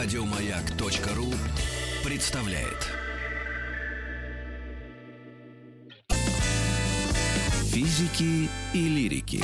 Радиомаяк.ру представляет. Физики и лирики.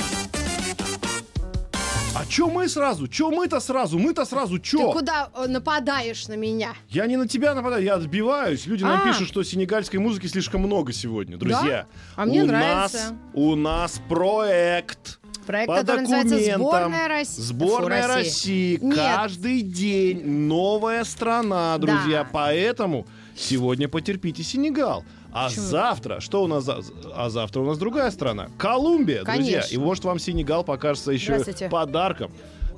А чё мы сразу? Чё мы-то сразу? Мы-то сразу чё? Ты куда э, нападаешь на меня? Я не на тебя нападаю, я отбиваюсь. Люди нам А. пишут, что сенегальской музыки слишком много сегодня, друзья. А мне у нравится. Нас, у нас проект. Проект, по который называется. «Сборная России». Сборная Фу, России. Каждый день новая страна, друзья. Да. Поэтому сегодня потерпите Сенегал. А завтра, что у нас за... А завтра у нас другая страна. Колумбия, друзья. Конечно. И может вам Сенегал покажется еще подарком.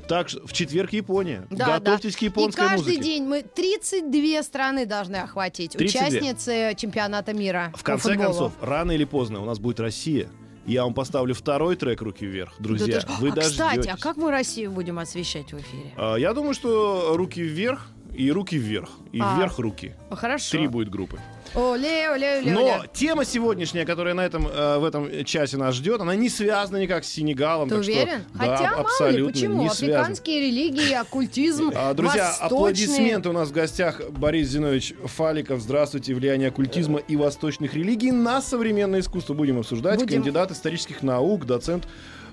Так что в четверг Япония. Да, Готовьтесь да. к японской И каждый музыке. день мы 32 страны должны охватить. 32. Участницы чемпионата мира В конце футболу. концов, рано или поздно у нас будет Россия. Я вам поставлю второй трек «Руки вверх». Да Друзья, ты ж- вы а, кстати, а как мы Россию будем освещать в эфире? А, Я думаю, что «Руки вверх» и «Руки вверх». И А. «Вверх руки». Хорошо. Три будет группы. Оле, оле, оле, Но оле. тема сегодняшняя, которая на этом, э, в этом часе нас ждет, она не связана никак с Сенегалом. Ты так что- уверен? да, Хотя, мало ли, абсолютно почему? не. Африканские религии, оккультизм, А, Друзья, восточные. аплодисменты у нас в гостях Борис Зинович Фаликов. Здравствуйте. Влияние оккультизма и восточных религий на современное искусство будем обсуждать. Будем. Кандидат исторических наук, доцент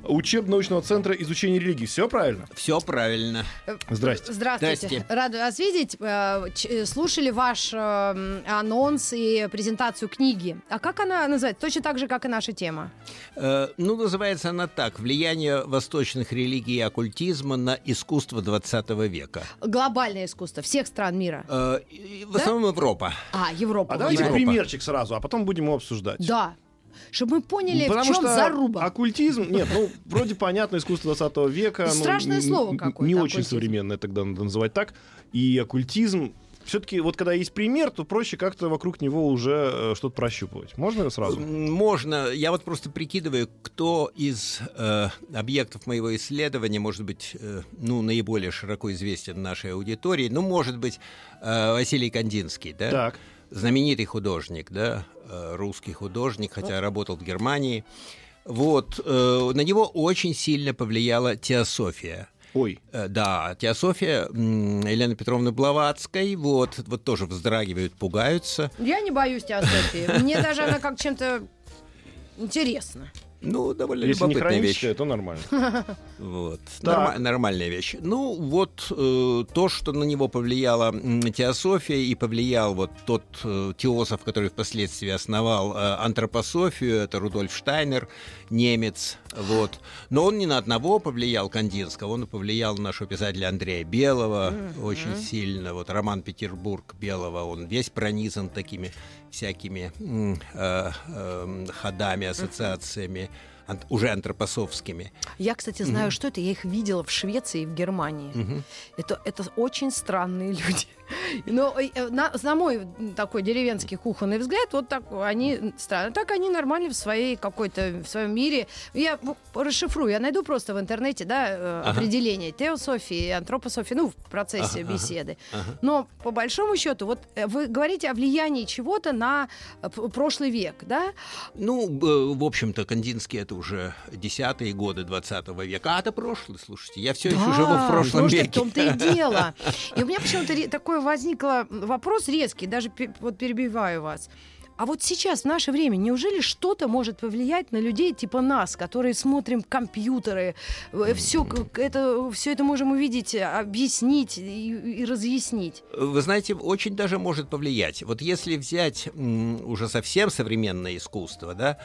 учебно-научного центра изучения религии. Все правильно? Все правильно. Здрасте. Здравствуйте. Здрасте. Рада вас видеть. Э, ч- э, Слушали ваш э, анонс и презентацию книги. А как она называется? Точно так же, как и наша тема. Ну, называется она так. Влияние восточных религий и оккультизма на искусство 20 века. Глобальное искусство всех стран мира. В Да? основном Европа. А, Европа. А давайте Европа. примерчик сразу, а потом будем его обсуждать. Да. Чтобы мы поняли, Потому в чем что заруба. оккультизм, нет, ну, вроде понятно, искусство 20 века. ну, Страшное н- слово какое-то, Не очень оккультизм. современное тогда надо называть так. И оккультизм, все-таки вот когда есть пример, то проще как-то вокруг него уже э, что-то прощупывать. Можно сразу? Можно. Я вот просто прикидываю, кто из э, объектов моего исследования может быть э, ну, наиболее широко известен нашей аудитории. Ну, может быть, э, Василий Кандинский, да? Так. Знаменитый художник, да, э, русский художник, хотя работал в Германии. Вот, э, на него очень сильно повлияла теософия. Ой, Э, Да, теософия Елены Петровны Блаватской, вот, вот тоже вздрагивают, пугаются. Я не боюсь теософии. Мне даже она как чем-то интересна. Ну, довольно если не любопытная вещь. хроническое, то нормально. Вот. Норма- нормальная вещь. Ну, вот э, то, что на него повлияла теософия и повлиял вот тот э, теософ, который впоследствии основал э, антропософию, это Рудольф Штайнер, немец. Вот. Но он не на одного повлиял Кандинского, он повлиял на нашего писателя Андрея Белого очень сильно. Вот роман «Петербург» Белого, он весь пронизан такими всякими э, э, ходами, ассоциациями, уже антропософскими. Я, кстати, знаю, что это. Я их видела в Швеции и в Германии. Это, это очень странные люди. Но э, э, на, на мой такой деревенский кухонный взгляд, вот так они странные. Так они нормально в своей какой-то в своем мире. Я расшифрую, я найду просто в интернете да, э, Ага. определение теософии антропософии, ну, в процессе Ага, беседы. ага. Но по большому счету, вот вы говорите о влиянии чего-то на прошлый век, да? Ну, в общем-то, Кандинский это уже десятые годы 20 века. А это прошлый, слушайте. Я все еще Да, живу в прошлом может, веке. в том-то и дело. И у меня почему-то такой возникло вопрос резкий, даже вот перебиваю вас. А вот сейчас, в наше время, неужели что-то может повлиять на людей типа нас, которые смотрим компьютеры, все это, все это можем увидеть, объяснить и, и разъяснить? Вы знаете, очень даже может повлиять. Вот если взять м, уже совсем современное искусство, да,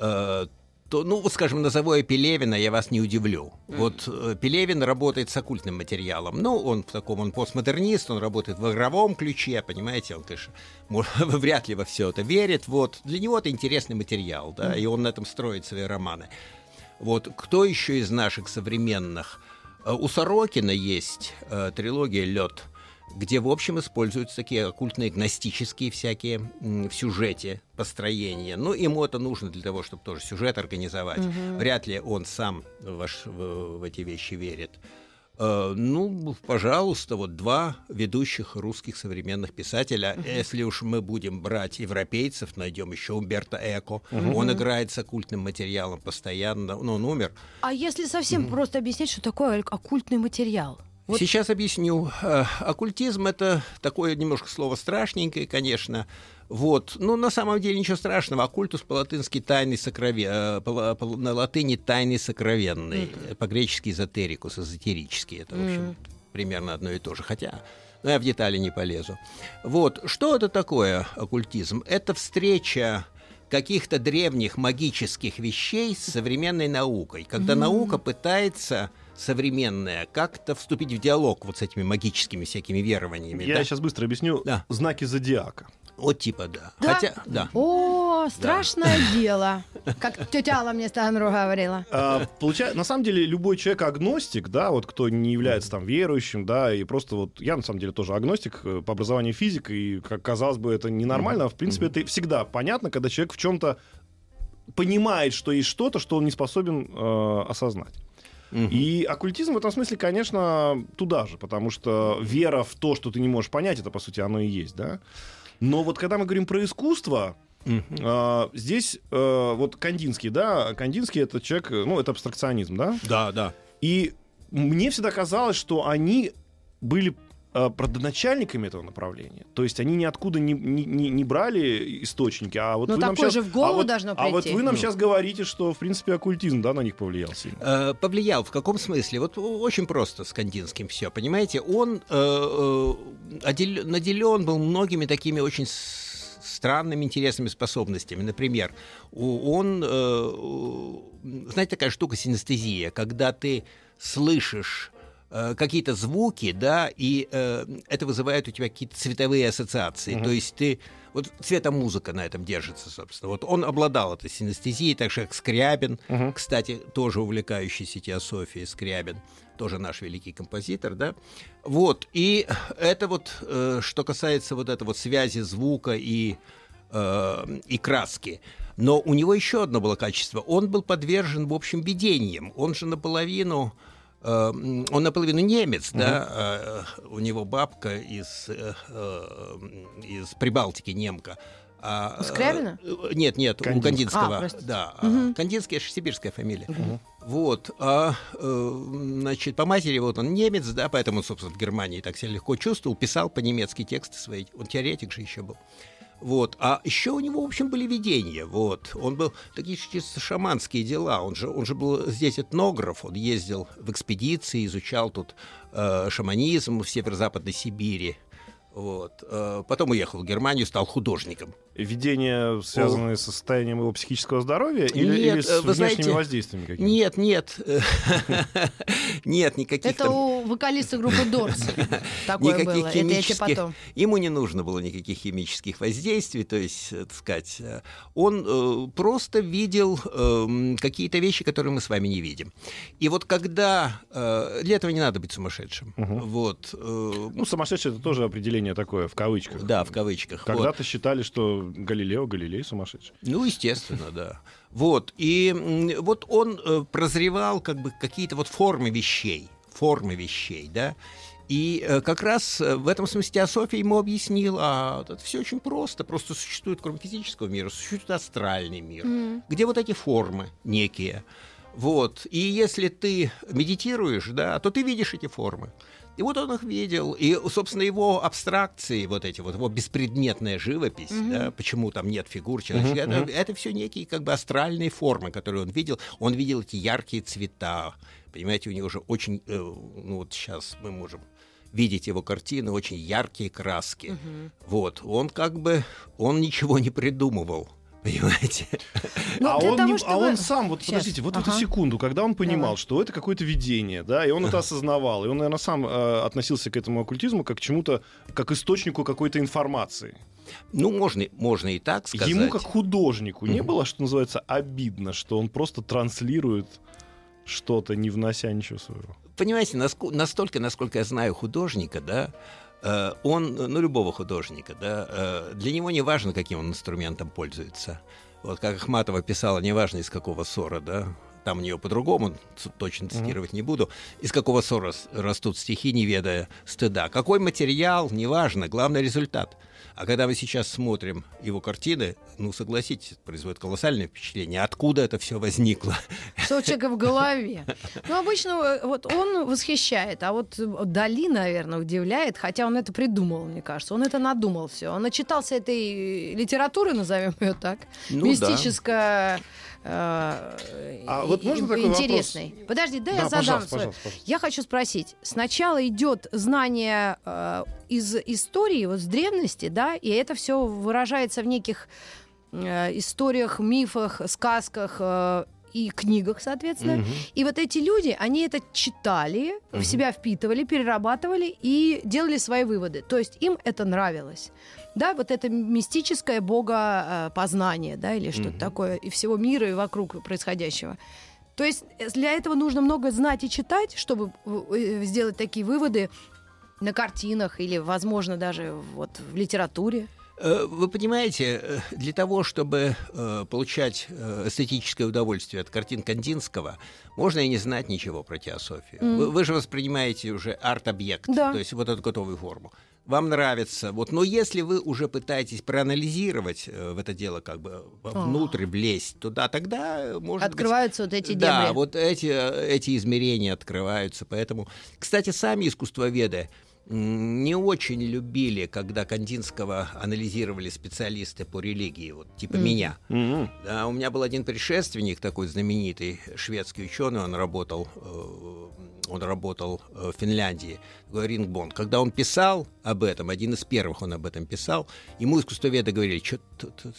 э, то, ну, вот, скажем, назову я Пелевина, я вас не удивлю. Вот э, Пелевин работает с оккультным материалом. Ну, он в таком, он постмодернист, он работает в игровом ключе, понимаете, он, конечно, мо- вряд ли во все это верит. Вот. Для него это интересный материал, да, и он на этом строит свои романы. Вот кто еще из наших современных? Э, У Сорокина есть э, трилогия Лед, где, в общем, используются такие оккультные гностические всякие в сюжете построения. Ну, ему это нужно для того, чтобы тоже сюжет организовать. Вряд ли он сам в, ваш- в- в эти вещи верит. Э, Ну, пожалуйста, вот два ведущих русских современных писателя. Если уж мы будем брать европейцев, найдем еще Умберто Эко. Он играет с оккультным материалом постоянно. Ну, он умер. А если совсем просто объяснять, что такое оккультный материал? Вот- Сейчас объясню. Э, Оккультизм это такое немножко слово страшненькое, конечно. Вот. Ну, на самом деле ничего страшного. Оккультус по-латынски тайный сокровен... э, по- по- на латыни тайный сокровенный. По-гречески эзотерикус, эзотерический. Это, в общем, примерно одно и то же. Хотя, ну, я в детали не полезу. Вот. Что это такое оккультизм? Это встреча каких-то древних магических вещей с современной наукой. Когда наука пытается современная как-то вступить в диалог вот с этими магическими всякими верованиями. Я да? сейчас быстро объясню. Да. Знаки зодиака. Вот типа да. Да? Хотя, да. О, страшное дело. Как тетя Алла мне Станру говорила. А, получа- На самом деле, любой человек агностик, да, вот кто не является там верующим, да, и просто вот я на самом деле тоже агностик э, по образованию физик, и как казалось бы, это ненормально, а в принципе это всегда понятно, когда человек в чем-то понимает, что есть что-то, что он не способен э, осознать. Мгм. И оккультизм в этом смысле, конечно, туда же, потому что вера в то, что ты не можешь понять, это, по сути, оно и есть, да. Но вот когда мы говорим про искусство, а, здесь э, вот Кандинский, да, Кандинский это человек, ну, это абстракционизм, да, Да, да. и мне всегда казалось, что они были э, родоначальниками этого направления. То есть они ниоткуда не, не, не- не брали источники, а вот Ну, вы нам такое щас- же в голову а вот- должно А вот прийти. вы нам Ну. сейчас говорите, что, в принципе, оккультизм, да, на них повлиял сильно. Э, повлиял в каком смысле? Вот очень просто с Кандинским все, понимаете? Он э, э, отдел- наделен был многими такими очень странными, интересными способностями. Например, у- он, э, знаете, такая штука синестезия, когда ты слышишь э, какие-то звуки, да, и э, это вызывает у тебя какие-то цветовые ассоциации. Мгм. То есть ты вот цветомузыка на этом держится, собственно. Вот он обладал этой синестезией, так же как Скрябин, Мгм. кстати, тоже увлекающийся теософией Скрябин, тоже наш великий композитор, да. Вот, и это вот, э, что касается вот этой вот связи звука и, э, и краски. Но у него еще одно было качество. Он был подвержен, в общем, видениям. Он же наполовину... э, м, Он наполовину немец, да, э, у него бабка из, э, э, из Прибалтики, немка. А, У Скрябина? Нет, нет, у Кандинского. Кандинского. А, простите. да, а, Кандинский это сибирская фамилия. Вот, а, значит, по матери вот он немец, да, поэтому, он, собственно, в Германии так себя легко чувствовал, писал по-немецки тексты свои, он теоретик же еще был. Вот. А еще у него, в общем, были видения. Вот. Он был такие чисто шаманские дела. Он же, он же был здесь этнограф. Он ездил в экспедиции, изучал тут э, шаманизм в северо-западной Сибири. Вот. Э, потом уехал в Германию, стал художником. Видения, связанные со состоянием его психического здоровья или, Нет, или с э, вы внешними знаете, воздействиями какими-то? Нет, нет. Нет, никаких Это у вокалиста группы Дорс такое Никаких было. Это я тебе химических- потом. Ему не нужно было никаких химических воздействий, то есть, э, так сказать, э, он просто видел эм, какие-то вещи, которые мы с вами не видим. И вот когда... для этого не надо быть сумасшедшим. Вот. Ну, сумасшедший это тоже определение такое, в кавычках. да, в кавычках. Когда-то считали, что Галилео Галилей сумасшедший. Ну, естественно, да. Вот. И вот он э, прозревал как бы какие-то вот формы вещей, формы вещей, да. И э, как раз э, в этом смысле теософия ему объяснила, а это все очень просто, просто существует, кроме физического мира, существует астральный мир, где вот эти формы некие. Вот. И если ты медитируешь, да, то ты видишь эти формы. И вот он их видел. И, собственно, его абстракции, вот эти вот, его беспредметная живопись, да, почему там нет фигур человека, это, все некие как бы астральные формы, которые он видел. Он видел эти яркие цвета. Понимаете, у него же очень, э, ну вот сейчас мы можем видеть его картины, очень яркие краски. Вот, он как бы, он ничего не придумывал. Понимаете? Ну, а, он того, не- а чтобы- он сам, вот Щас. подождите, вот в эту Ага. секунду, когда он понимал, Давай. что это какое-то видение, да, и он это осознавал, и он, наверное, сам э, относился к этому оккультизму как к чему-то, как к источнику какой-то информации. Ну, можно, можно и так сказать. Ему как художнику не было, что называется, обидно, что он просто транслирует что-то, не внося ничего своего. понимаете, наско- настолько, насколько я знаю художника, да, он, ну, любого художника, да, э, для него не важно, каким он инструментом пользуется. Вот как Ахматова писала, неважно из какого ссора, да, там у нее по-другому, точно цитировать не буду, из какого ссора растут стихи, не ведая стыда. Какой материал, неважно, главный результат. А когда мы сейчас смотрим его картины, ну, согласитесь, это производит колоссальное впечатление. Откуда это все возникло? Что у человека в голове? Ну, обычно э, вот он восхищает, а вот Дали, наверное, удивляет, хотя он это придумал, мне кажется. Он это надумал все. Он начитался этой литературы, назовем ее так, Ну да. Э, А и- вот можно и- такой интересной. Подожди, да, я Да, задам пожалуйста, свой- пожалуйста, пожалуйста. Я хочу спросить. Сначала идет знание э, из истории, вот с древности, да, и это все выражается в неких э, историях, мифах, сказках э, и книгах, соответственно. Мгм. И вот эти люди, они это читали, в себя впитывали, перерабатывали и делали свои выводы. То есть им это нравилось. Да, вот это мистическое богопознание, да, или что-то Мгм. такое, и всего мира, и вокруг происходящего. То есть э, для этого нужно много знать и читать, чтобы э, сделать такие выводы на картинах или, возможно, даже вот в литературе. Э, Вы понимаете, э, для того, чтобы э, получать эстетическое удовольствие от картин Кандинского, можно и не знать ничего про теософию. Мгм. Вы, вы же воспринимаете уже арт-объект, Да. то есть вот эту готовую форму. Вам нравится. Вот, но если вы уже пытаетесь проанализировать э, в это дело, как бы внутрь влезть туда, тогда э, может быть, Открываются вот эти да, дебри. вот эти, эти измерения открываются. Поэтому, кстати, сами искусствоведы не очень любили, когда Кандинского анализировали специалисты по религии, вот типа Мгм. меня. Мгм. Да, у меня был один предшественник, такой знаменитый шведский ученый, он работал, э, он работал э, в Финляндии, Рингбонд. Когда он писал об этом, один из первых он об этом писал, ему искусствоведы говорили, что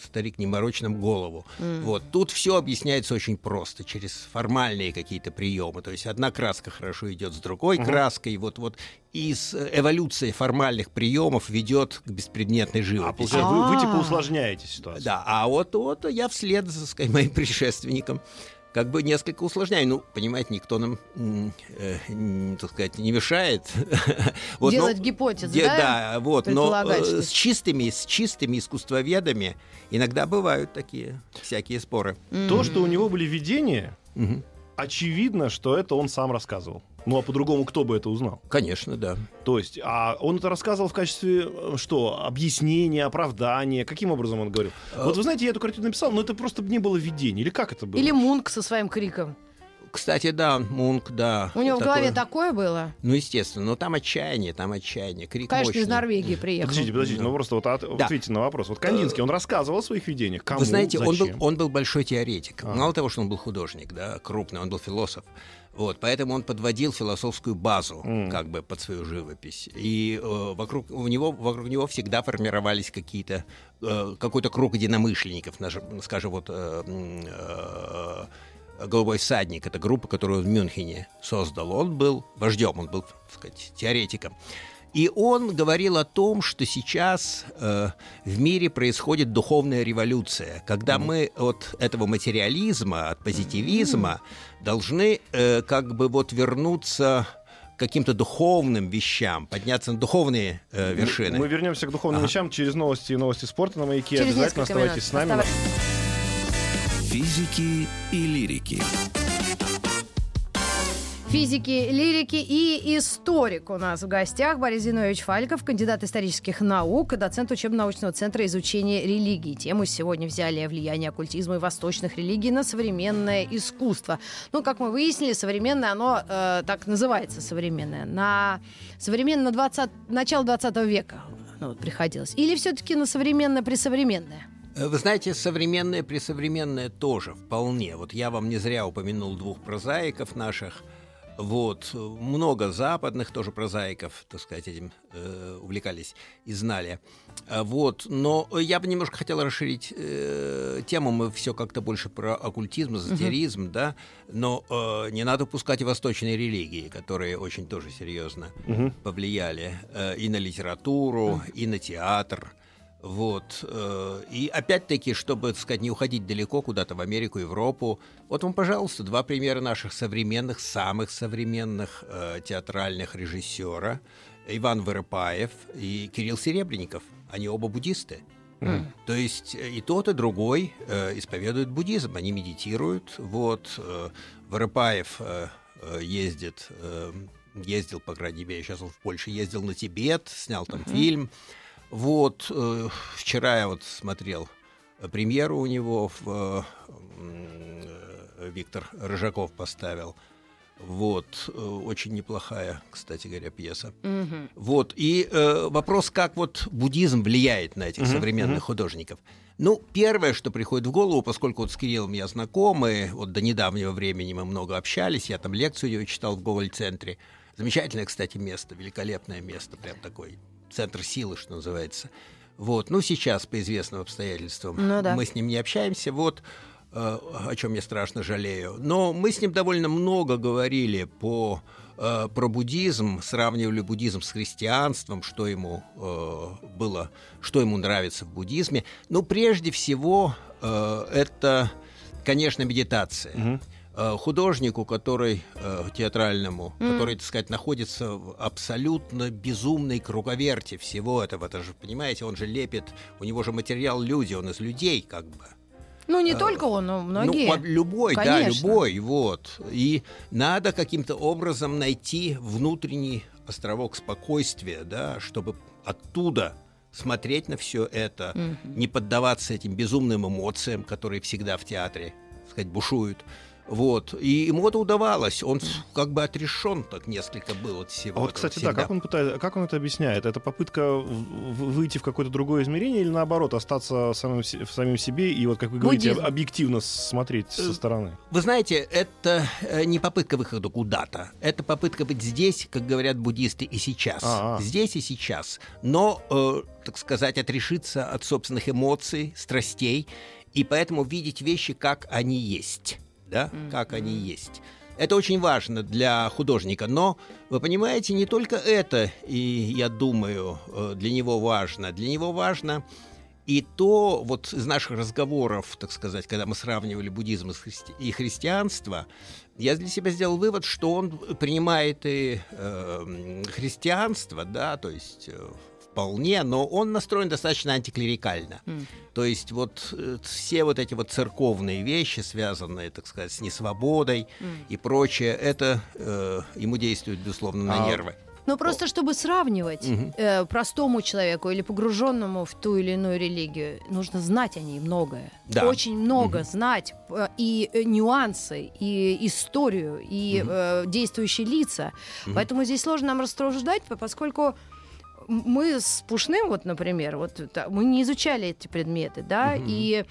старик не морочь нам голову. Вот тут все объясняется очень просто, через формальные какие-то приемы. То есть одна краска хорошо идет с другой краской, вот вот из э, эволюции формальных приемов ведет к беспредметной А живописи. получается, вы, вы типа А. усложняете ситуацию. Да, а вот, вот я вслед за сказать, моим предшественником как бы несколько усложняю. Ну, понимаете, никто нам, э, так сказать, не мешает. Вот, но- Делать гипотезы, де- да? Да, вот, но э, с чистыми, с чистыми искусствоведами иногда бывают такие всякие споры. То, что у него были видения, Мгм. Очевидно, что это он сам рассказывал. Ну а по-другому кто бы это узнал? Конечно, да. То есть, а он это рассказывал в качестве э, что? Объяснения, оправдания? Каким образом он говорил? Э, Вот вы знаете, я эту картину написал, но это просто не было видения. Или как это было? Или Мунк со своим криком. Кстати, да, Мунк, да. У него в такое- голове такое было. Ну, естественно, но там отчаяние, там отчаяние, крик Конечно, из мощный. Норвегии приехал. Подождите, подождите, ну просто вот от- Да. ответьте на вопрос. Вот Кандинский, он рассказывал о своих видениях. Кому? Вы знаете, он был, он был большой теоретик. А. Мало того, что он был художник, да, крупный, он был философ. Вот, поэтому он подводил философскую базу, М. как бы под свою живопись. И э, вокруг у него вокруг него всегда формировались какие-то э, какой-то круг единомышленников, скажем, вот э, э, Голубой всадник это группа, которую он в Мюнхене создал. Он был вождем, он был, так сказать, теоретиком. И он говорил о том, что сейчас э, в мире происходит духовная революция, когда мы от этого материализма, от позитивизма должны э, как бы вот вернуться к каким-то духовным вещам, подняться на духовные э, вершины. Мы вернемся к духовным Ага. вещам через новости и новости спорта на маяке. Через Обязательно несколько минут. оставайтесь с нами. Оставайтесь. Физики и лирики. Физики, лирики и историк у нас в гостях. Борис Зинович Фальков, кандидат исторических наук и доцент учебно-научного центра изучения религий. Тему сегодня взяли влияние оккультизма и восточных религий на современное искусство. Ну, как мы выяснили, современное, оно э, так называется современное. На современное, на 20, начало 20 века оно вот приходилось. Или все-таки на современное присовременное? Э, Вы знаете, современное присовременное тоже вполне. Вот я вам не зря упомянул двух прозаиков наших. Вот, э, много западных тоже прозаиков, так сказать, этим э, увлекались и знали. А Вот, но я бы немножко хотел расширить э, тему. Мы все как-то больше про оккультизм, эзотеризм, да, но э, не надо упускать и восточные религии, которые очень тоже серьезно Мгм. повлияли э, и на литературу, и на театр. Вот. э, И опять-таки, чтобы, так сказать, не уходить далеко куда-то в Америку, Европу, вот вам, пожалуйста, два примера наших современных, самых современных э, театральных режиссера. Иван Вырыпаев и Кирилл Серебренников. Они оба буддисты. То есть э, и тот, и другой э, исповедуют буддизм, они медитируют. Вот э, Воропаев э, э, ездит, э, ездил, по крайней мере, сейчас он в Польше ездил на Тибет, снял там фильм. Вот э, вчера я вот смотрел премьеру у него, в, э, э, Виктор Рыжаков поставил. Вот, э, очень неплохая, кстати говоря, пьеса. Мгм. Вот, и э, вопрос, как вот буддизм влияет на этих Мгм, современных мгм. художников. Ну, первое, что приходит в голову, поскольку вот с Кириллом я знакомы, вот до недавнего времени мы много общались, я там лекцию у него читал в Гоголь-центре. Замечательное, кстати, место, великолепное место, прям такой центр силы, что называется. Вот, ну, сейчас по известным обстоятельствам Ну да. мы с ним не общаемся, вот, э, о чем я страшно жалею. Но мы с ним довольно много говорили по э, про буддизм, сравнивали буддизм с христианством, что ему э, было, что ему нравится в буддизме. Ну, прежде всего, э, это, конечно, медитация. Мгм. Э, Художнику, который э, театральному, Мгм. который, так сказать, находится в абсолютно безумной круговерте всего этого, это же, понимаете, он же лепит, у него же материал люди, он из людей как бы. Ну, не Э, только он, но многие. Ну, любой, да, Конечно. любой, вот. И надо каким-то образом найти внутренний островок спокойствия, да, чтобы оттуда смотреть на все это, Мгм. не поддаваться этим безумным эмоциям, которые всегда в театре, так сказать, бушуют. Вот. И ему это удавалось. Он как бы отрешен так несколько был от всего. А вот, кстати, да, всегда. как он, пытается, как он это объясняет? Это попытка выйти в какое-то другое измерение или наоборот остаться самым, се- в самим себе и вот, как вы говорите, Буддизм. объективно смотреть со Э, стороны? Вы знаете, это э, не попытка выхода куда-то. Это попытка быть здесь, как говорят буддисты, и сейчас. А-а. Здесь и сейчас. Но, э, так сказать, отрешиться от собственных эмоций, страстей, и поэтому видеть вещи, как они есть. Да? Как они есть. Это очень важно для художника, но вы понимаете, не только это, и я думаю, э, для него важно. Для него важно и то, вот из наших разговоров, так сказать, когда мы сравнивали буддизм и христи- и христианство, я для себя сделал вывод, что он принимает и э, христианство, да, то есть э, вполне, но он настроен достаточно антиклерикально. М. То есть вот э, все вот эти вот церковные вещи, связанные, так сказать, с несвободой М. и прочее, это э, ему действует, безусловно, на А нервы. Но просто чтобы сравнивать Мгм. э, простому человеку или погруженному в ту или иную религию, нужно знать о ней многое. Да. Очень много Мгм. знать э, и э, нюансы, и историю, и Мгм. э, действующие лица. Мгм. Поэтому здесь сложно нам рассуждать, по- поскольку мы с Пушным, вот, например, вот мы не изучали эти предметы, да, Мгм. и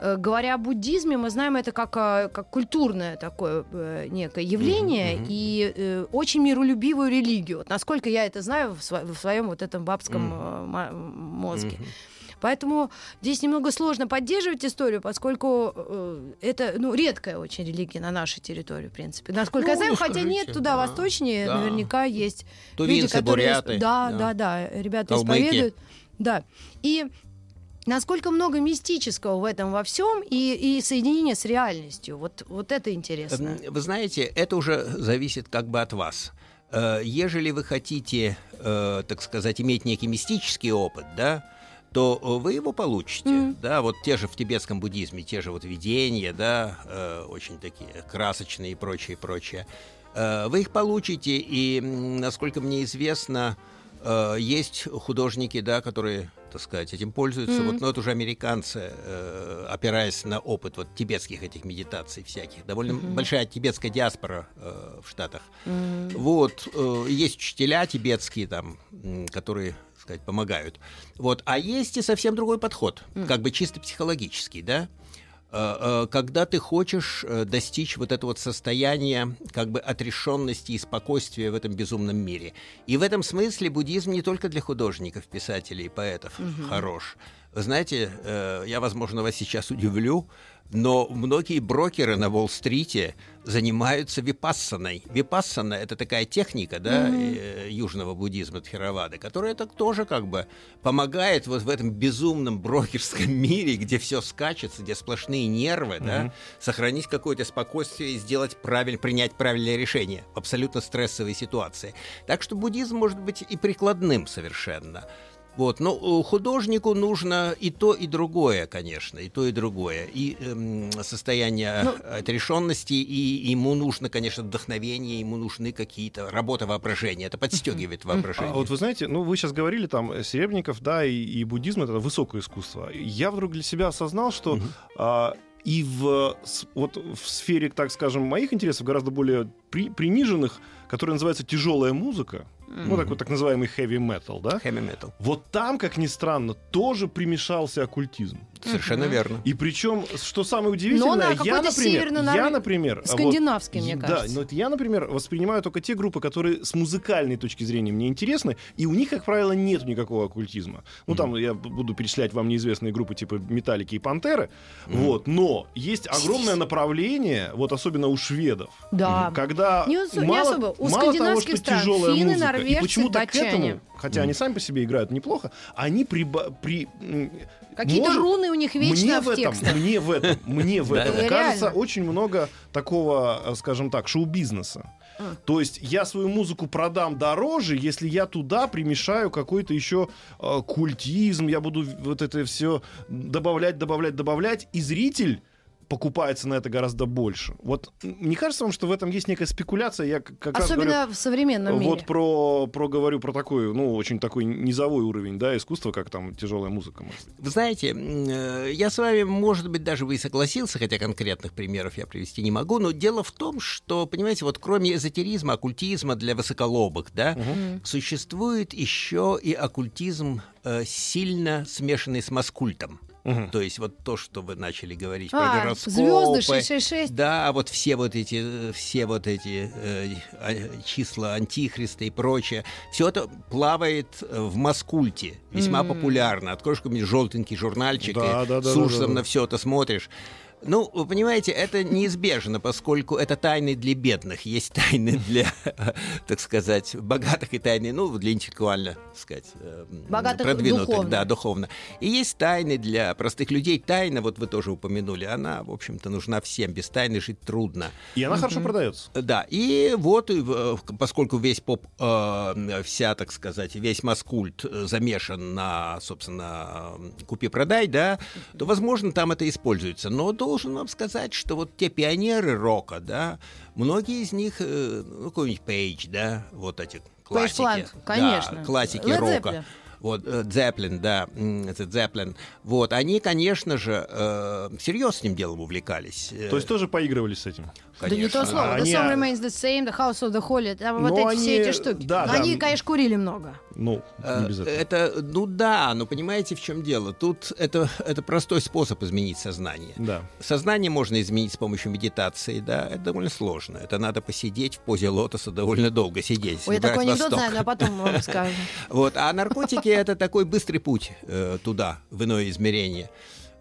э, говоря о буддизме, мы знаем это как, э, как культурное такое э, некое явление мгм. и э, очень миролюбивую религию. Вот насколько я это знаю в, сво- в своем вот этом бабском ма- мозге. Мгм. Поэтому здесь немного сложно поддерживать историю, поскольку э, это ну, редкая очень религия на нашей территории, в принципе. Насколько я Ну, знаю, не хотя скажите, нет, туда да, восточнее да. наверняка есть Тувинцы, люди, которые... буряты. Да, да, да, ребята Калмыки. исповедуют. Да. И насколько много мистического в этом во всем и, и соединение с реальностью. Вот, вот это интересно. Эм, Вы знаете, это уже зависит как бы от вас. Э, Ежели вы хотите, э, так сказать, иметь некий мистический опыт, да, то э, вы его получите, Мгм. да, вот те же в тибетском буддизме, те же вот видения, да, э, очень такие красочные и прочее, прочее. Э, Вы их получите, и, насколько мне известно, э, есть художники, да, которые, так сказать, этим пользуются. Мгм. Вот, но это уже американцы, э, опираясь на опыт вот тибетских этих медитаций всяких. Довольно Мгм. большая тибетская диаспора э, в Штатах. М. Вот, э, есть учителя тибетские там, которые, сказать, помогают. Вот, а есть и совсем другой подход, как бы чисто психологический, да? Э, э, Когда ты хочешь э, достичь вот этого вот состояния как бы отрешенности и спокойствия в этом безумном мире. И в этом смысле буддизм не только для художников, писателей и поэтов Мгм. хорош. Вы знаете, э, я, возможно, вас сейчас удивлю, но многие брокеры на Уолл-стрите занимаются випассаной. Випассана — это такая техника да, э, южного буддизма Тхеравады, которая так тоже как бы помогает вот в этом безумном брокерском мире, где все скачется, где сплошные нервы, да, Мгм. сохранить какое-то спокойствие и сделать правиль, принять правильное решение в абсолютно стрессовой ситуации. Так что буддизм может быть и прикладным совершенно. Вот, но э, художнику нужно и то, и другое, конечно, и то, и другое. И эм, состояние Ну- отрешенности, и ему нужно, конечно, вдохновение, ему нужны какие-то работа воображения. Это подстегивает воображение. А вот вы знаете, ну вы сейчас говорили там э, Серебренников, да, и, и буддизм это высокое искусство. Я вдруг для себя осознал, что а, и в вот в сфере, так скажем, моих интересов гораздо более при- приниженных, которая называется тяжелая музыка, ну такой так называемый heavy metal, да. Heavy metal. Вот там, как ни странно, тоже примешался оккультизм. Совершенно верно. И причем, что самое удивительное, Но а, я, какой-то например, я, например, вот- Скандинавский, мне да, кажется. но это я, например, воспринимаю только те группы, которые с музыкальной точки зрения мне интересны, и у них, как правило, нет никакого оккультизма. Ну, там я буду перечислять вам неизвестные группы типа Металлики и Пантеры, вот, но есть огромное направление, вот особенно у шведов, Да. когда Не усу- не мало, особо. У мало того, скандинавских что стран тяжелая финны, музыка, норвежцы, и почему-то к этому, хотя они сами по себе играют неплохо, они при, м, Какие-то может- руны у них вечно мне в в этом, мне в этом, мне в этом кажется очень много такого, э, скажем так, шоу-бизнеса. А. То есть я свою музыку продам дороже, если я туда примешаю какой-то еще э, культизм, я буду вот это все добавлять, добавлять, добавлять, и зритель покупается на это гораздо больше. Вот не кажется вам, что в этом есть некая спекуляция? Я как раз говорю, Особенно в современном мире. вот про, про говорю про такой, ну, очень такой низовой уровень, да, искусства, как там тяжелая музыка. может быть. Вы знаете, э, я с вами, может быть, даже бы и согласился, хотя конкретных примеров я привести не могу, но дело в том, что, понимаете, вот кроме эзотеризма, оккультизма для высоколобых, да, существует еще и оккультизм э, сильно смешанный с маскультом. Мгм. То есть вот то, что вы начали говорить А, про гороскопы. звезды 666. Да, вот все вот эти, э, все вот эти э, а, числа антихриста и прочее, все это плавает э, в маскульте, весьма М. популярно. Откроешь какой-нибудь желтенький журнальчик Да, и да, да, с да, ужасом да, на да. все это смотришь. Ну, вы понимаете, это неизбежно, поскольку это тайны для бедных. Есть тайны для, так сказать, богатых и тайны, ну, для интеллектуально, так сказать, э, Богатых продвинутых. духовно. Да, духовно. И есть тайны для простых людей. Тайна, вот вы тоже упомянули, она, в общем-то, нужна всем. Без тайны жить трудно. И она хорошо продается. Да, и вот, поскольку весь поп, э, вся, так сказать, весь маскульт замешан на, собственно, купи-продай, да, то, возможно, там это используется. Но должен вам сказать, что вот те пионеры рока, да, многие из них, э, ну, какой-нибудь Пейдж, да, вот эти классики. Да, конечно. классики Led рока. Zeppelin. Вот, э, Дзеплин, да, м, это Дзеплин. Вот, они, конечно же, э, всерьез с ним делом увлекались. Э, То есть тоже поигрывали с этим. Да не то конечно. слово. Они- The song remains the same, the house of the holy. Там вот Но эти все они- эти штуки. да, Но да. Они, конечно, курили много. Ну, Э, не без этого. Это, ну да, но понимаете, в чем дело? Тут это, это простой способ изменить сознание. Да. Сознание можно изменить с помощью медитации, да, это довольно сложно. Это надо посидеть в позе лотоса довольно долго сидеть. Ой, я такой анекдот знаю, но потом вам скажу. Вот, а наркотики это такой быстрый путь э, туда, в иное измерение.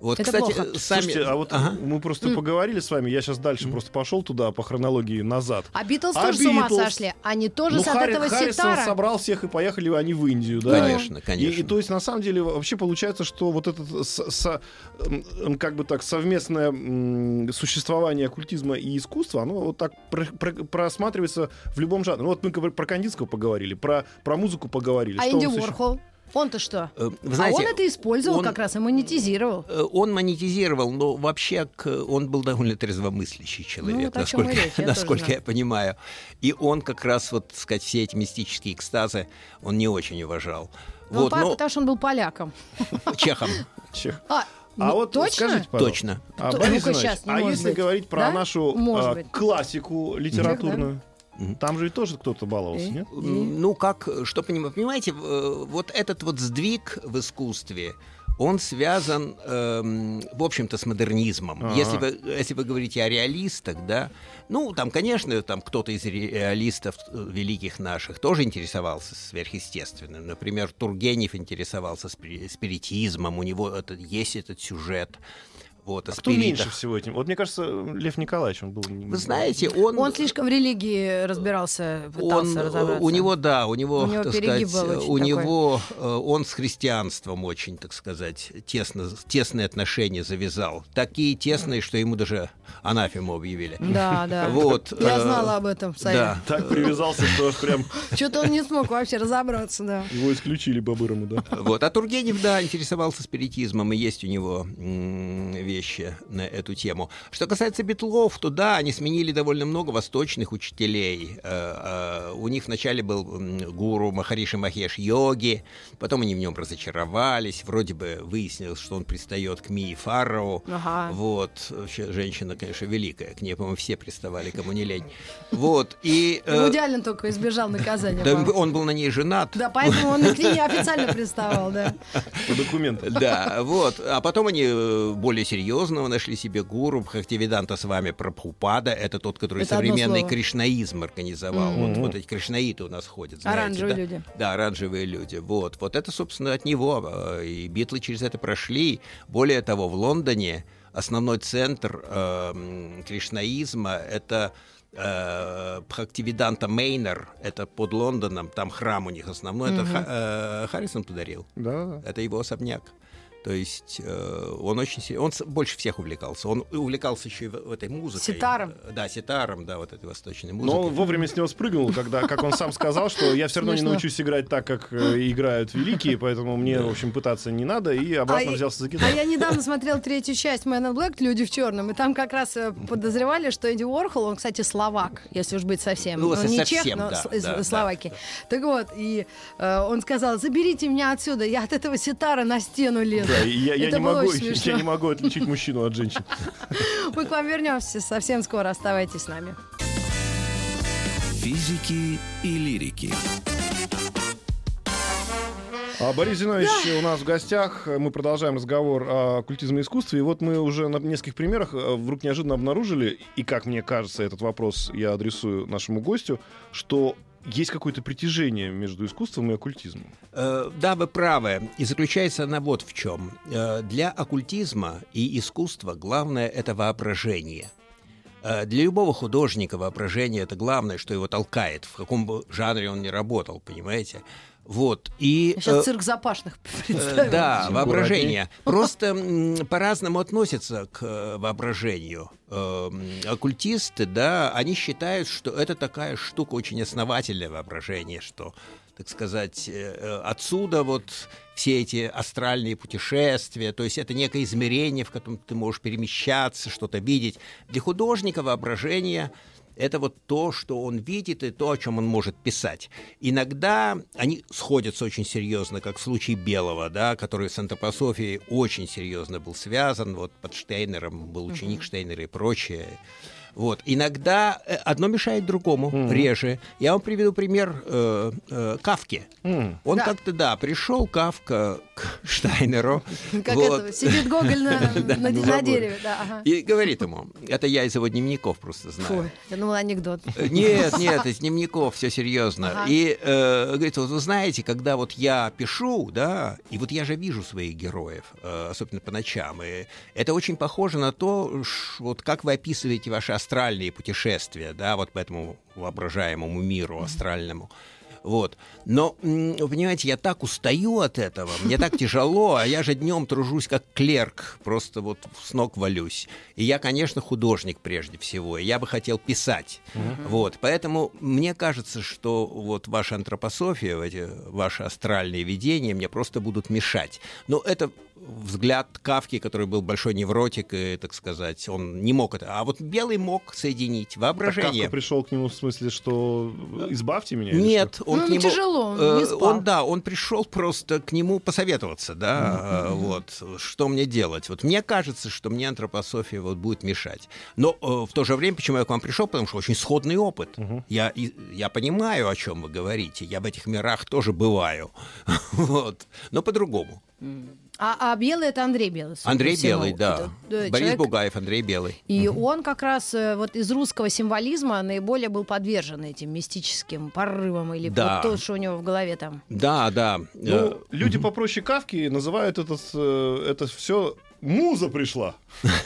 Вот, Это кстати, плохо. сами. Слушайте, а вот Ага. мы просто поговорили с вами, я сейчас дальше просто пошел туда по хронологии назад. А Битлз А тоже с ума сошли. Они тоже ну, с от Харри- этого Харрисон ситара. собрал всех и поехали они в Индию, да? Конечно, конечно. И, и то есть, на самом деле, вообще получается, что вот это с- с- м, как бы так совместное м, существование оккультизма и искусства, оно вот так про- про- просматривается в любом жанре. Ну, вот мы про Кандинского поговорили, про, про музыку поговорили. А Что Инди у нас еще? Он-то что? Э, вы знаете, а он это использовал он- как раз и монетизировал. Э, Он монетизировал, но вообще к- он был довольно трезвомыслящий человек, Ну, насколько, речь, я насколько я понимаю. И он как раз, вот, так сказать, все эти мистические экстазы он не очень уважал. Ну, вот, но потому что он был поляком. чехом, Чех. А, А ну, вот точно? скажите, пожалуйста, точно. А, Борис а если быть. говорить про Да? нашу а, классику литературную, Там же ведь тоже кто-то баловался, Э? нет? М, Ну, как, что поним- понимаете, э, вот этот вот сдвиг в искусстве, он связан, эм, в общем-то, с модернизмом. Ага. Если, вы, если вы говорите о реалистах, да, ну, там, конечно, там кто-то из ре- реалистов э, великих наших тоже интересовался сверхъестественным. Например, Тургенев интересовался спири- спиритизмом, у него это, есть этот сюжет. Вот, о Кто меньше всего этим? Вот мне кажется, Лев Николаевич, он был... Вы знаете, он... Он слишком в религии разбирался, пытался он, э, разобраться. у него, да, у него, У него так сказать, был очень у такой. него, э, он с христианством очень, так сказать, тесно, тесные отношения завязал. Такие тесные, что ему даже анафему объявили. Да, да. Вот, Я э, знала об этом, Савелий. Да. Так привязался, что прям Что-то он не смог вообще разобраться, да. его исключили по-бырому, да. Вот. А Тургенев, да, интересовался спиритизмом, и есть у него вещи на эту тему. Что касается Бетлов, то да, они сменили довольно много восточных учителей. Э, э, У них вначале был гуру Махариши Махеш йоги, потом они в нем разочаровались, вроде бы выяснилось, что он пристает к Мии Фарроу. Ага. Вот, вообще женщина, конечно, великая, к ней, по-моему, все приставали, кому не лень. Вот, и... э, Вуди Аллен только избежал наказания. да, он был на ней женат. Да, поэтому он к ней официально приставал, да. По документам. Да, вот. А потом они более серьезного нашли себе гуру. Бхактивиданта с вами Прабхупада. Это тот, который Это современный кришнаизм организовал. Мгм. Вот, вот эти кришнаиты у нас ходят. знаете, Оранжевые да? люди. Да, оранжевые люди. Вот. Вот это, собственно, от него. э, И Битлы через это прошли. Более того, в Лондоне основной центр э, м, кришнаизма — это э, Бхактивиданта Мейнер, это под Лондоном, там храм у них основной, это Ха- э, Харрисон подарил. Да, Это его особняк. То есть э, он очень се- он больше всех увлекался. Он увлекался еще и в, в этой музыкой. Ситаром? Да, ситаром, да, вот этой восточной Но музыкой. он вовремя с него спрыгнул, когда, как он сам сказал, что я все равно не научусь играть так, как э, играют великие, поэтому мне, в общем, пытаться не надо, и обратно А взялся за А гитару. я недавно смотрел третью часть Man in Black «Люди в черном», и там как раз э, подозревали, что Эдди Уорхол, он, кстати, словак, если уж быть совсем. Ну, он не совсем, чех, но из. Словакии. Так вот, и э, он сказал, заберите меня отсюда, я от этого ситара на стену лезу. Да, я, я не могу, я не могу отличить мужчину от женщины. Мы к вам вернемся совсем скоро, оставайтесь с нами. Физики и лирики. А Борис Зинович у нас в гостях. Мы продолжаем разговор о оккультизме и искусстве. И вот мы уже на нескольких примерах э, вдруг неожиданно обнаружили, и как мне кажется, этот вопрос я адресую нашему гостю, что есть какое-то притяжение между искусством и оккультизмом. Э, Да, вы правы. И заключается она вот в чем. Э, Для оккультизма и искусства главное это воображение. Э, Для любого художника воображение это главное, что его толкает, в каком бы жанре он ни работал, понимаете? Вот. И, Я сейчас э, цирк запашных Э, представила. Да, воображение. Просто по-разному относятся к э, воображению. Э, м, Оккультисты, да, они считают, что это такая штука очень основательное воображение, что, так сказать, э, э, отсюда вот все эти астральные путешествия, то есть это некое измерение, в котором ты можешь перемещаться, что-то видеть. Для художника воображение это вот то, что он видит, и то, о чем он может писать. Иногда они сходятся очень серьезно, как в случае Белого, да, который с антропософией очень серьезно был связан, вот под Штейнером был ученик Штейнера и прочее. Вот. Иногда э, одно мешает другому, реже. Я вам приведу пример э, э, Кавки. М. Он Да. как-то, да, пришел Кавка к Штайнеру. Как вот. это, сидит Гоголь на, на- на заборе. дереве. Да, ага. И говорит ему, это я из его дневников просто знаю. Фу, я думала анекдот. Э, Нет, нет, из дневников все серьезно. Ага. И э, говорит, вот вы знаете, когда вот я пишу, да, и вот я же вижу своих героев, э, особенно по ночам, и это очень похоже на то, ш- вот как вы описываете ваши астральные путешествия, да, вот по этому воображаемому миру астральному. Вот. Но, вы понимаете, я так устаю от этого, мне так тяжело, а я же днем тружусь как клерк, просто вот с ног валюсь. И я, конечно, художник прежде всего, и я бы хотел писать. Вот. Поэтому мне кажется, что вот ваша антропософия, эти ваши астральные видения мне просто будут мешать. Но это взгляд Кавки, который был большой невротик, и, так сказать, он не мог это. А вот Белый мог соединить Так воображение. Кавка пришел к нему в смысле, что избавьте меня? или Нет, что? он Ну, к ему нему... тяжело, он э, не спал. Он, да, он пришел просто к нему посоветоваться, да, э, вот, что мне делать. Вот мне кажется, что мне антропософия вот будет мешать. Но э, в то же время, почему я к вам пришел, потому что очень сходный опыт. Я, и- я понимаю, о чем вы говорите, я в этих мирах тоже бываю, вот, но по-другому. А, а Белый это Андрей Белый. Андрей всему. Белый, да. Это, да, Борис человек- Бугаев, Андрей Белый. И он как раз э, вот из русского символизма наиболее был подвержен этим мистическим порывам или Да. вот то, что у него в голове там. Да, да. э, Ну, люди попроще Кавки называют этот, э, это все муза пришла.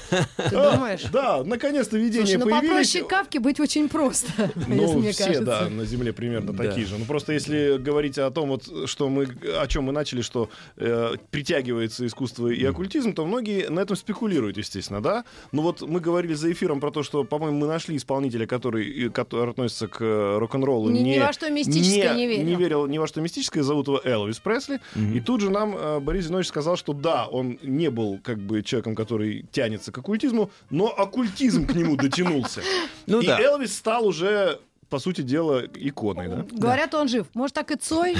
Ты А, думаешь? Да, наконец-то видения Слушай, ну появились. попроще кавки быть очень просто, если Ну, мне все, кажется. да, на Земле примерно Да. такие же. Ну, просто если говорить о том, вот, что мы, о чем мы начали, что э, притягивается искусство и оккультизм, то многие на этом спекулируют, естественно, да? Ну, вот мы говорили за эфиром про то, что, по-моему, мы нашли исполнителя, который, который относится к э, рок-н-роллу. Ни- ни во что мистическое не верил. Не верил ни во что мистическое. Зовут его Элвис Пресли. И тут же нам э, Борис Зинович сказал, что да, он не был как бы человеком, который тянется к оккультизму, но оккультизм к нему дотянулся. Ну и да. Элвис стал уже, по сути дела, иконой, да? Говорят, он жив. Может, так и Цой?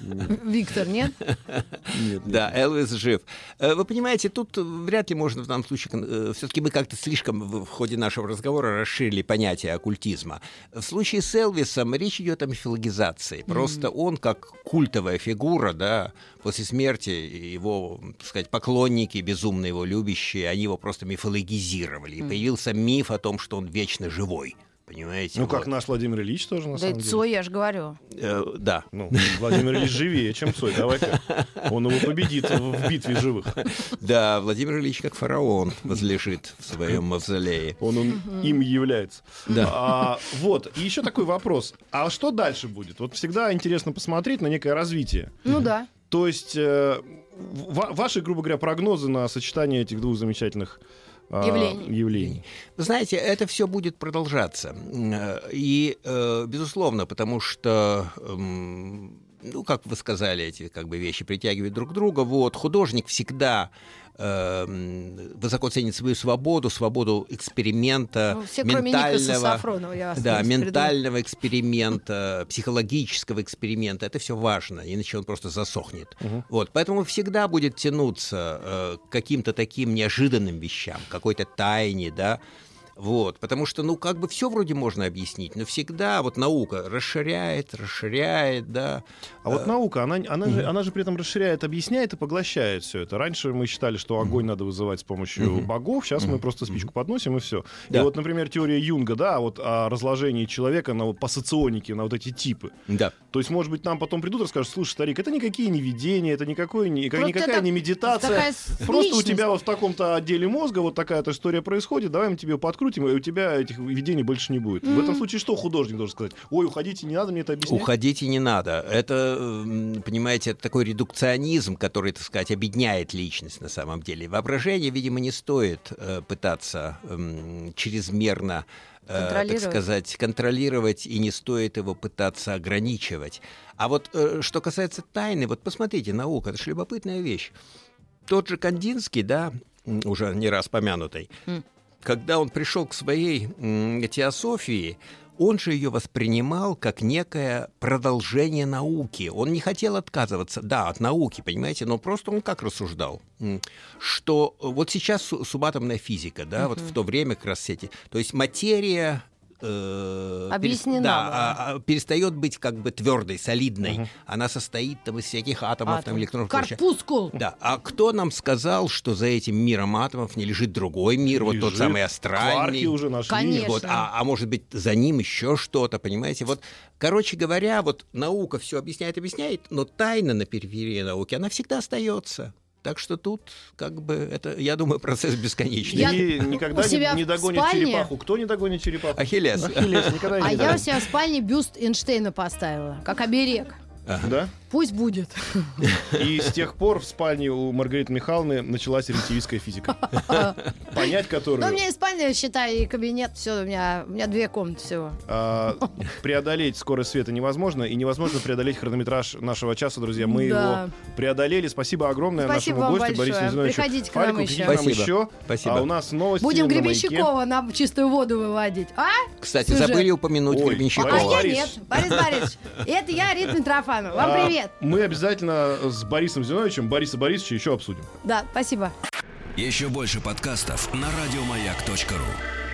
Виктор, нет? Да, Элвис жив. Э, Вы понимаете, тут вряд ли можно в данном случае... Все-таки мы как-то слишком в в ходе нашего разговора расширили понятие оккультизма. В случае с Элвисом речь идет о мифологизации. Просто он, как культовая фигура, да, после смерти его, так сказать, поклонники, безумно его любящие, они его просто мифологизировали. И появился миф о том, что он вечно живой. Понимаете? Ну, Вот. как наш Владимир Ильич тоже, на Да самом деле. Цой, я же говорю. Э, да. Ну, Владимир Ильич живее, чем Цой. Давайте. Он его победит в битве живых. Да, Владимир Ильич как фараон возлежит в своем мавзолее. Он, он им является. Да. А, вот, и еще такой вопрос. А что дальше будет? Вот всегда интересно посмотреть на некое развитие. Ну да. То есть э, ва- ваши, грубо говоря, прогнозы на сочетание этих двух замечательных Явлений. явлений. Вы знаете, это все будет продолжаться. Э, И, э, безусловно, потому что, ну, как вы сказали, эти как бы вещи притягивают друг друга. Вот, художник всегда эм, высоко ценит свою свободу, свободу эксперимента, Ну, все, кроме Никаса ментального, Сафронова, я вас да, ментального эксперимента, психологического эксперимента. Это все важно, иначе он просто засохнет. Вот, поэтому всегда будет тянуться э, к каким-то таким неожиданным вещам, какой-то тайне, да. Вот, потому что, ну, как бы все вроде можно объяснить, но всегда вот наука расширяет, расширяет, да. А вот наука, она, она, же, она же при этом расширяет, объясняет и поглощает все это. Раньше мы считали, что огонь надо вызывать с помощью богов, сейчас мы просто спичку подносим и все. И Да. вот, например, теория Юнга, да, вот о разложении человека на, по соционике, на вот эти типы. Да. То есть, может быть, нам потом придут и расскажут, слушай, старик, это никакие не видения, это никакой, ни- Просто никакая это не медитация. Просто у тебя вот в таком-то отделе мозга вот такая-то история происходит, давай мы тебе подкрутим, и у тебя этих видений больше не будет. В этом случае что художник должен сказать? Ой, уходите, не надо мне это объяснять. Уходите не надо. Это, понимаете, это такой редукционизм, который, так сказать, объединяет личность на самом деле. Воображение, видимо, не стоит э, пытаться чрезмерно э, так сказать, контролировать, и не стоит его пытаться ограничивать. А вот э, что касается тайны, вот посмотрите, наука, это же любопытная вещь. Тот же Кандинский, да, уже не раз помянутый, М. когда он пришел к своей теософии, он же ее воспринимал как некое продолжение науки. Он не хотел отказываться, да, от науки, понимаете, но просто он как рассуждал, что вот сейчас су- субатомная физика, да, вот в то время как раз эти, то есть материя э, Объяснена да, а- а перестает быть как бы твердой, солидной. Она состоит там из всяких атомов, там Атом. электронов. прочее. Корпускул. Да, а кто нам сказал, что за этим миром атомов не лежит другой мир, вот тот Лежит. самый Кварки астральный? уже нашли. Конечно. Вот, а, а может быть, за ним еще что-то, понимаете? Вот, короче говоря, вот наука все объясняет, объясняет, но тайна на периферии науки, она всегда остается. Так что тут, как бы, это, я думаю, процесс бесконечный. Я И никогда у себя не, не догонит спальне- черепаху. Кто не догонит черепаху? Ахиллес. Ахиллес никогда А не я у себя в спальне бюст Эйнштейна поставила, как оберег. Да? Пусть будет. И с тех пор в спальне у Маргариты Михайловны началась релятивистская физика. Понять которую... Ну, у меня и спальня, считай, и кабинет, все, у меня, у меня две комнаты всего. А, преодолеть скорость света невозможно, и невозможно преодолеть хронометраж нашего часа, друзья. Мы Да. его преодолели. Спасибо огромное Спасибо нашему гостю большое. Борису Зиновичу. Приходите к нам Фарику, еще. приходите к нам Спасибо. еще. Спасибо. А у нас новости Будем на. Гребенщикова на чистую воду выводить. А? Кстати, Сюжет. забыли упомянуть Ой, Гребенщикова. А я нет. Борис Борисович. Это я, Рита Митрофанова. Вам А, привет. Мы обязательно с Борисом Зиновичем Бориса Борисовича еще обсудим. Да, спасибо. Еще больше подкастов на радиомаяк.ру.